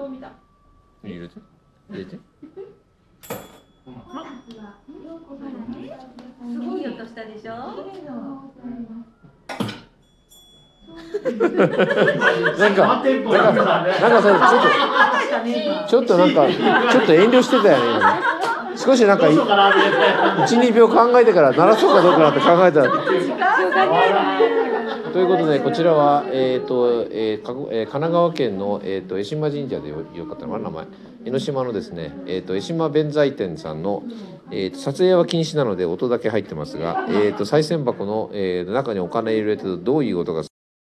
人を見た。入れて。入れて。すごい音したでしょ？なんかワンテンポだったねなんかさちょっとちょっとなんかちょっと遠慮してたよね少しなんかどうしようかなみたいな12秒考えてから鳴らそうかどうかなって考えたということでこちらは、えーとえーかごえー神奈川県の、えー、と江島神社でよよかったのかな名前。江ノ島のですね、えー、と江島弁財天さんの、えーと撮影は禁止なので音だけ入ってますが、えー、と賽銭箱の、えー中にお金入れてるとどういう音がする